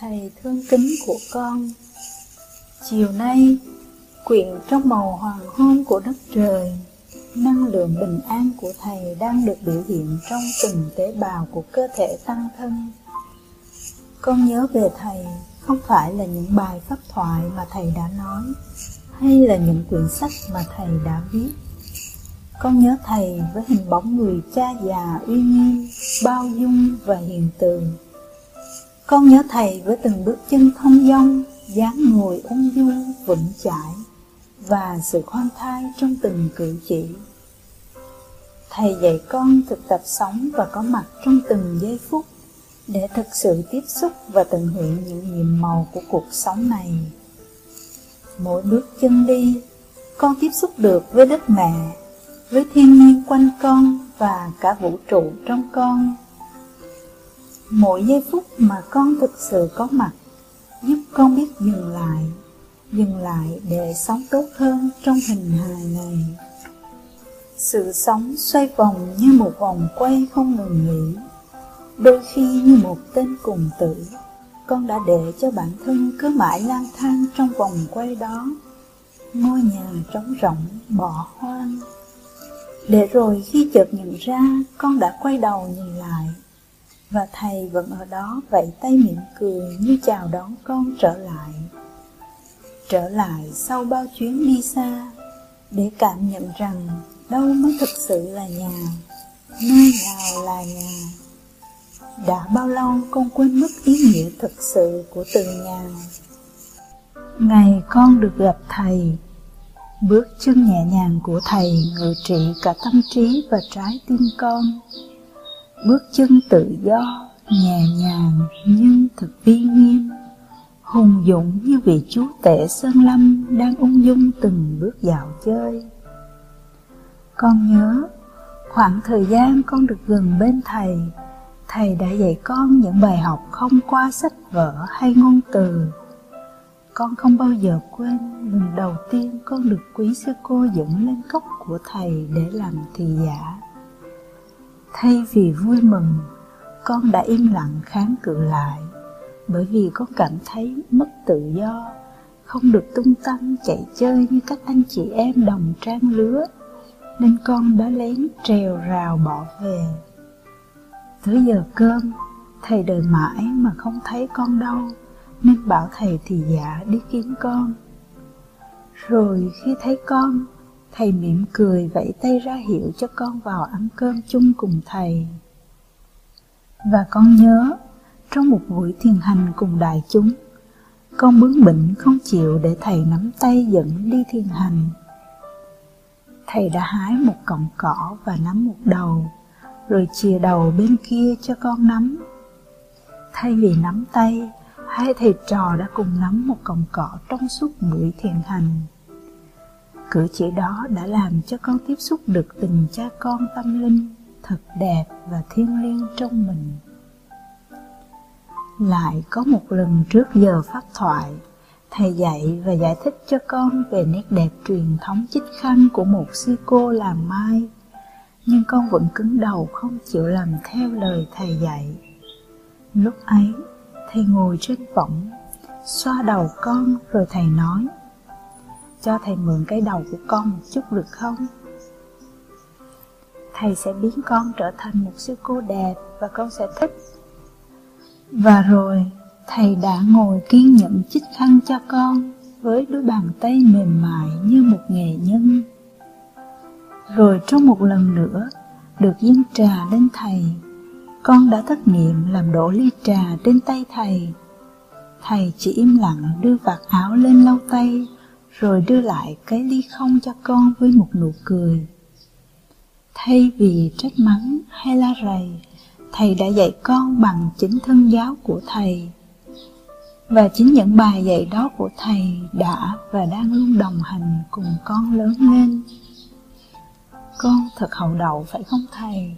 thầy thương kính của con. Chiều nay, quyện trong màu hoàng hôn của đất trời Năng lượng bình an của Thầy đang được biểu hiện trong từng tế bào của cơ thể tăng thân. Con nhớ về Thầy không phải là những bài pháp thoại mà Thầy đã nói Hay là những quyển sách mà Thầy đã viết. Con nhớ Thầy với hình bóng người cha già uy nghiêm, bao dung và hiền từ con nhớ thầy với từng bước chân thông dong, dáng ngồi ung dung, vững chãi và sự khoan thai trong từng cử chỉ. Thầy dạy con thực tập sống và có mặt trong từng giây phút để thực sự tiếp xúc và tận hưởng những nhiệm màu của cuộc sống này. Mỗi bước chân đi, con tiếp xúc được với đất mẹ, với thiên nhiên quanh con và cả vũ trụ trong con Mỗi giây phút mà con thực sự có mặt Giúp con biết dừng lại Dừng lại để sống tốt hơn trong hình hài này. Sự sống xoay vòng như một vòng quay không ngừng nghỉ. Đôi khi như một tên cùng tử Con đã để cho bản thân cứ mãi lang thang trong vòng quay đó. Ngôi nhà trống rỗng, bỏ hoang. Để rồi khi chợt nhận ra con đã quay đầu nhìn lại và thầy vẫn ở đó vẫy tay mỉm cười như chào đón con trở lại. Trở lại sau bao chuyến đi xa, để cảm nhận rằng đâu mới thực sự là nhà, nơi nào là nhà. Đã bao lâu con quên mất ý nghĩa thực sự của từ nhà. Ngày con được gặp thầy, bước chân nhẹ nhàng của thầy ngự trị cả tâm trí và trái tim con bước chân tự do, nhẹ nhàng nhưng thực vi nghiêm. Hùng dũng như vị chúa tể sơn lâm đang ung dung từng bước dạo chơi. Con nhớ, khoảng thời gian con được gần bên thầy thầy đã dạy con những bài học không qua sách vở hay ngôn từ. Con không bao giờ quên lần đầu tiên con được quý sư cô dẫn lên cốc của thầy để làm thị giả. Thay vì vui mừng, con đã im lặng kháng cự lại, bởi vì con cảm thấy mất tự do, không được tung tăng chạy chơi như các anh chị em đồng trang lứa, nên con đã lén trèo rào bỏ về. Tới giờ cơm, thầy đợi mãi mà không thấy con đâu, nên bảo thầy thì dạ đi kiếm con. Rồi khi thấy con, Thầy mỉm cười vẫy tay ra hiệu cho con vào ăn cơm chung cùng thầy. Và con nhớ, trong một buổi thiền hành cùng đại chúng, con bướng bỉnh không chịu để thầy nắm tay dẫn đi thiền hành. Thầy đã hái một cọng cỏ và nắm một đầu, rồi chìa đầu bên kia cho con nắm. Thay vì nắm tay, hai thầy trò đã cùng nắm một cọng cỏ trong suốt buổi thiền hành. Cử chỉ đó đã làm cho con tiếp xúc được tình cha con tâm linh thật đẹp và thiêng liêng trong mình. Lại có một lần trước giờ pháp thoại, thầy dạy và giải thích cho con về nét đẹp truyền thống chích khăn của một sư cô làm mai, nhưng con vẫn cứng đầu không chịu làm theo lời thầy dạy. Lúc ấy, thầy ngồi trên võng, xoa đầu con rồi thầy nói, cho thầy mượn cái đầu của con một chút được không? Thầy sẽ biến con trở thành một sư cô đẹp và con sẽ thích. Và rồi, thầy đã ngồi kiên nhẫn chích khăn cho con với đôi bàn tay mềm mại như một nghệ nhân. Rồi trong một lần nữa, được dâng trà lên thầy, con đã thất nghiệm làm đổ ly trà trên tay thầy. Thầy chỉ im lặng đưa vạt áo lên lau tay rồi đưa lại cái ly không cho con với một nụ cười. Thay vì trách mắng hay la rầy, thầy đã dạy con bằng chính thân giáo của thầy. Và chính những bài dạy đó của thầy đã và đang luôn đồng hành cùng con lớn lên. Con thật hậu đậu phải không thầy?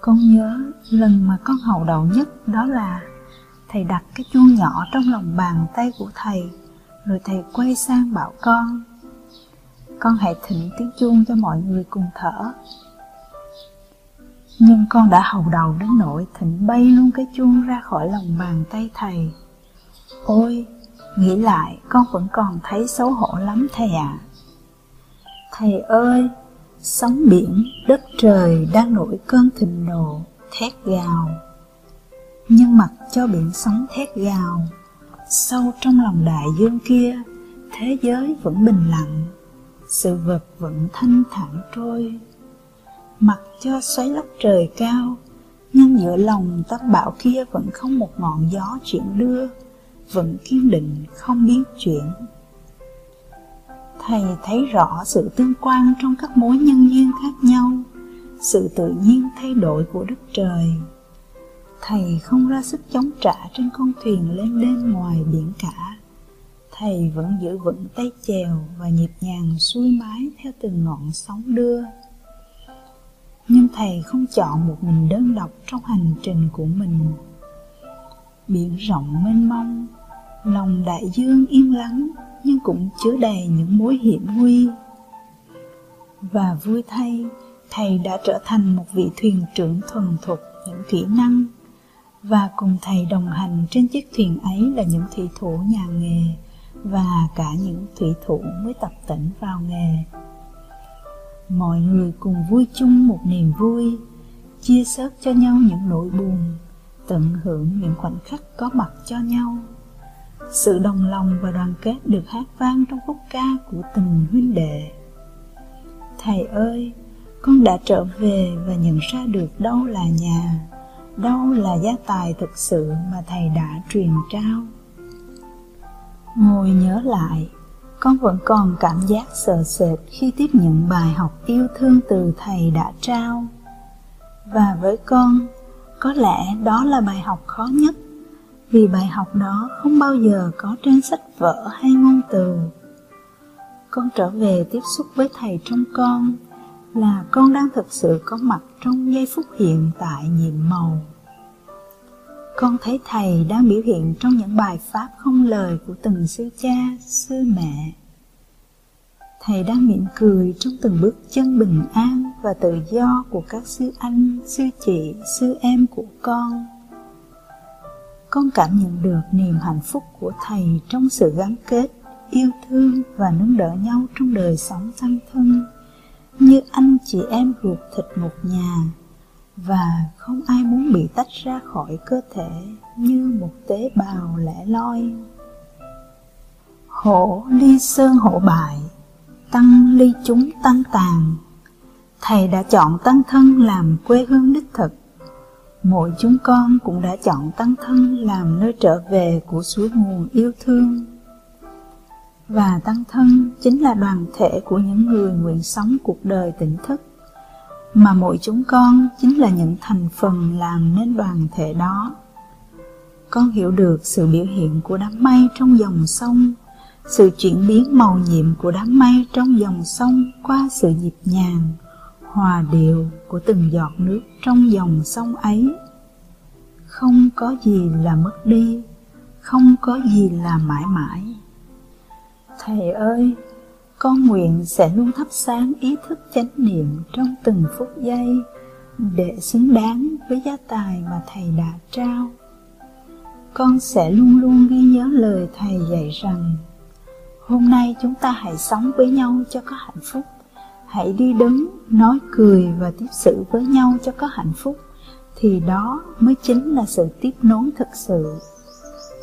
Con nhớ lần mà con hậu đậu nhất đó là thầy đặt cái chuông nhỏ trong lòng bàn tay của thầy rồi thầy quay sang bảo con Con hãy thỉnh tiếng chuông cho mọi người cùng thở Nhưng con đã hầu đầu đến nỗi thỉnh bay luôn cái chuông ra khỏi lòng bàn tay thầy Ôi, nghĩ lại con vẫn còn thấy xấu hổ lắm thầy ạ. À. Thầy ơi, sóng biển, đất trời đang nổi cơn thịnh nộ, thét gào. Nhưng mặc cho biển sóng thét gào, sâu trong lòng đại dương kia, thế giới vẫn bình lặng, sự vật vẫn thanh thản trôi. Mặc cho xoáy lấp trời cao, nhưng giữa lòng tâm bão kia vẫn không một ngọn gió chuyển đưa, vẫn kiên định không biến chuyển. Thầy thấy rõ sự tương quan trong các mối nhân duyên khác nhau, sự tự nhiên thay đổi của đất trời. Thầy không ra sức chống trả trên con thuyền lên đêm ngoài biển cả. Thầy vẫn giữ vững tay chèo và nhịp nhàng xuôi mái theo từng ngọn sóng đưa. Nhưng thầy không chọn một mình đơn độc trong hành trình của mình. Biển rộng mênh mông, lòng đại dương im lắng nhưng cũng chứa đầy những mối hiểm nguy. Và vui thay, thầy đã trở thành một vị thuyền trưởng thuần thục những kỹ năng và cùng thầy đồng hành trên chiếc thuyền ấy là những thủy thủ nhà nghề và cả những thủy thủ mới tập tỉnh vào nghề. Mọi người cùng vui chung một niềm vui, chia sớt cho nhau những nỗi buồn, tận hưởng những khoảnh khắc có mặt cho nhau. Sự đồng lòng và đoàn kết được hát vang trong khúc ca của từng huynh đệ. Thầy ơi, con đã trở về và nhận ra được đâu là nhà, đâu là gia tài thực sự mà thầy đã truyền trao. Ngồi nhớ lại, con vẫn còn cảm giác sợ sệt khi tiếp nhận bài học yêu thương từ thầy đã trao. Và với con, có lẽ đó là bài học khó nhất vì bài học đó không bao giờ có trên sách vở hay ngôn từ. Con trở về tiếp xúc với thầy trong con là con đang thực sự có mặt trong giây phút hiện tại nhiệm màu. Con thấy thầy đang biểu hiện trong những bài pháp không lời của từng sư cha, sư mẹ. Thầy đang mỉm cười trong từng bước chân bình an và tự do của các sư anh, sư chị, sư em của con con cảm nhận được niềm hạnh phúc của thầy trong sự gắn kết yêu thương và nâng đỡ nhau trong đời sống thân thân như anh chị em ruột thịt một nhà, và không ai muốn bị tách ra khỏi cơ thể như một tế bào lẻ loi. Hổ ly sơn hổ bại, tăng ly chúng tăng tàn. Thầy đã chọn tăng thân làm quê hương đích thực. Mỗi chúng con cũng đã chọn tăng thân làm nơi trở về của suối nguồn yêu thương. Và tăng thân chính là đoàn thể của những người nguyện sống cuộc đời tỉnh thức, mà mỗi chúng con chính là những thành phần làm nên đoàn thể đó. Con hiểu được sự biểu hiện của đám mây trong dòng sông, sự chuyển biến màu nhiệm của đám mây trong dòng sông qua sự nhịp nhàng, hòa điệu của từng giọt nước trong dòng sông ấy. Không có gì là mất đi không có gì là mãi mãi thầy ơi, con nguyện sẽ luôn thắp sáng ý thức chánh niệm trong từng phút giây để xứng đáng với giá tài mà thầy đã trao. Con sẽ luôn luôn ghi nhớ lời thầy dạy rằng, hôm nay chúng ta hãy sống với nhau cho có hạnh phúc. Hãy đi đứng, nói cười và tiếp xử với nhau cho có hạnh phúc. Thì đó mới chính là sự tiếp nối thực sự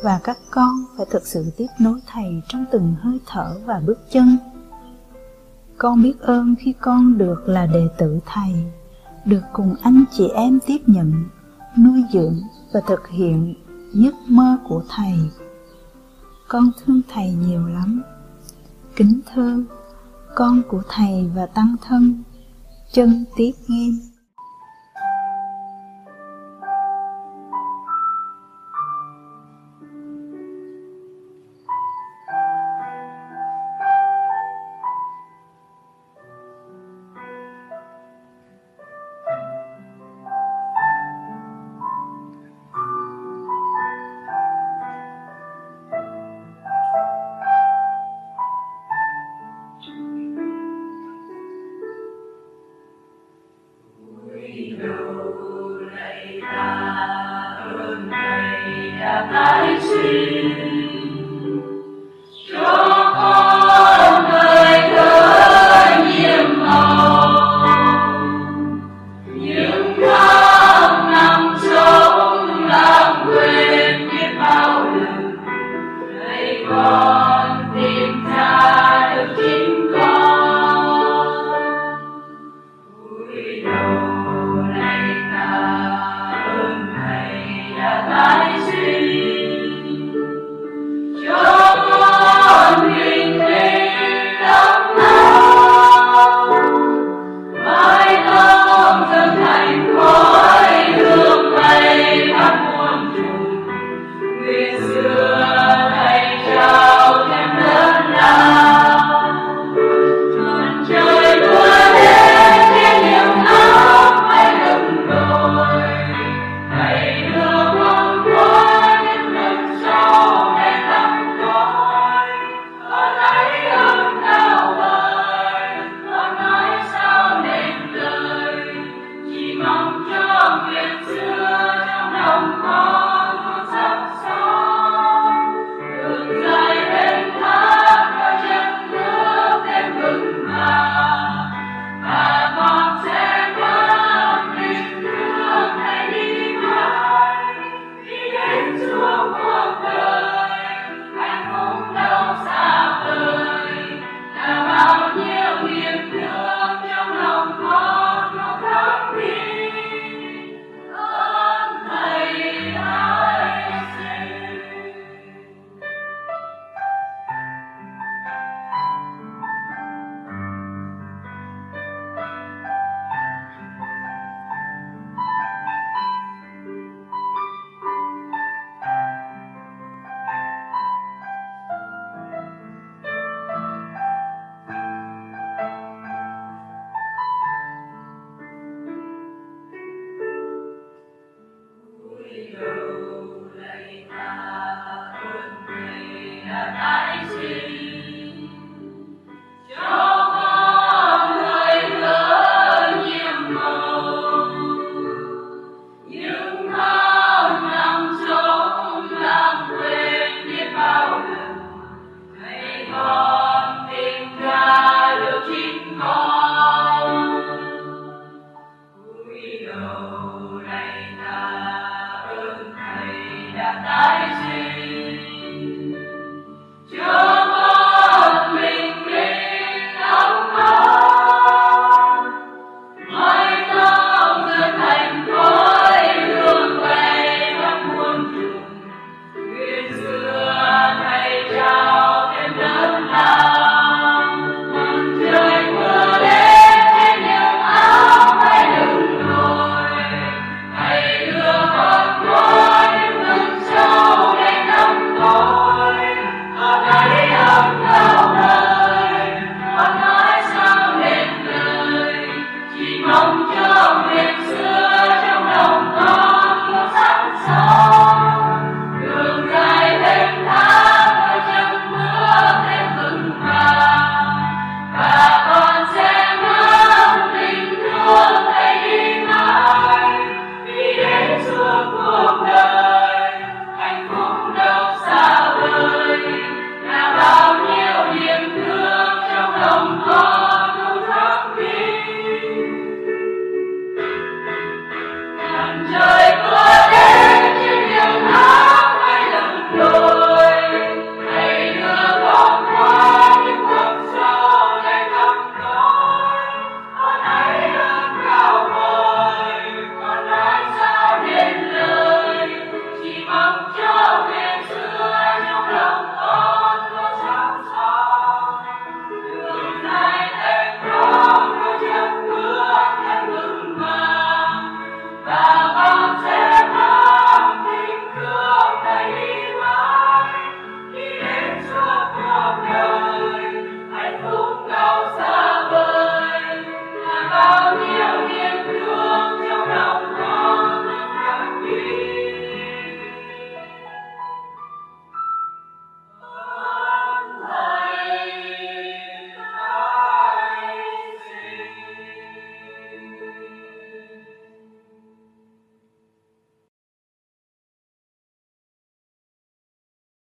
và các con phải thực sự tiếp nối thầy trong từng hơi thở và bước chân. Con biết ơn khi con được là đệ tử thầy, được cùng anh chị em tiếp nhận, nuôi dưỡng và thực hiện giấc mơ của thầy. Con thương thầy nhiều lắm. Kính thơ con của thầy và tăng thân, chân tiết nghiêm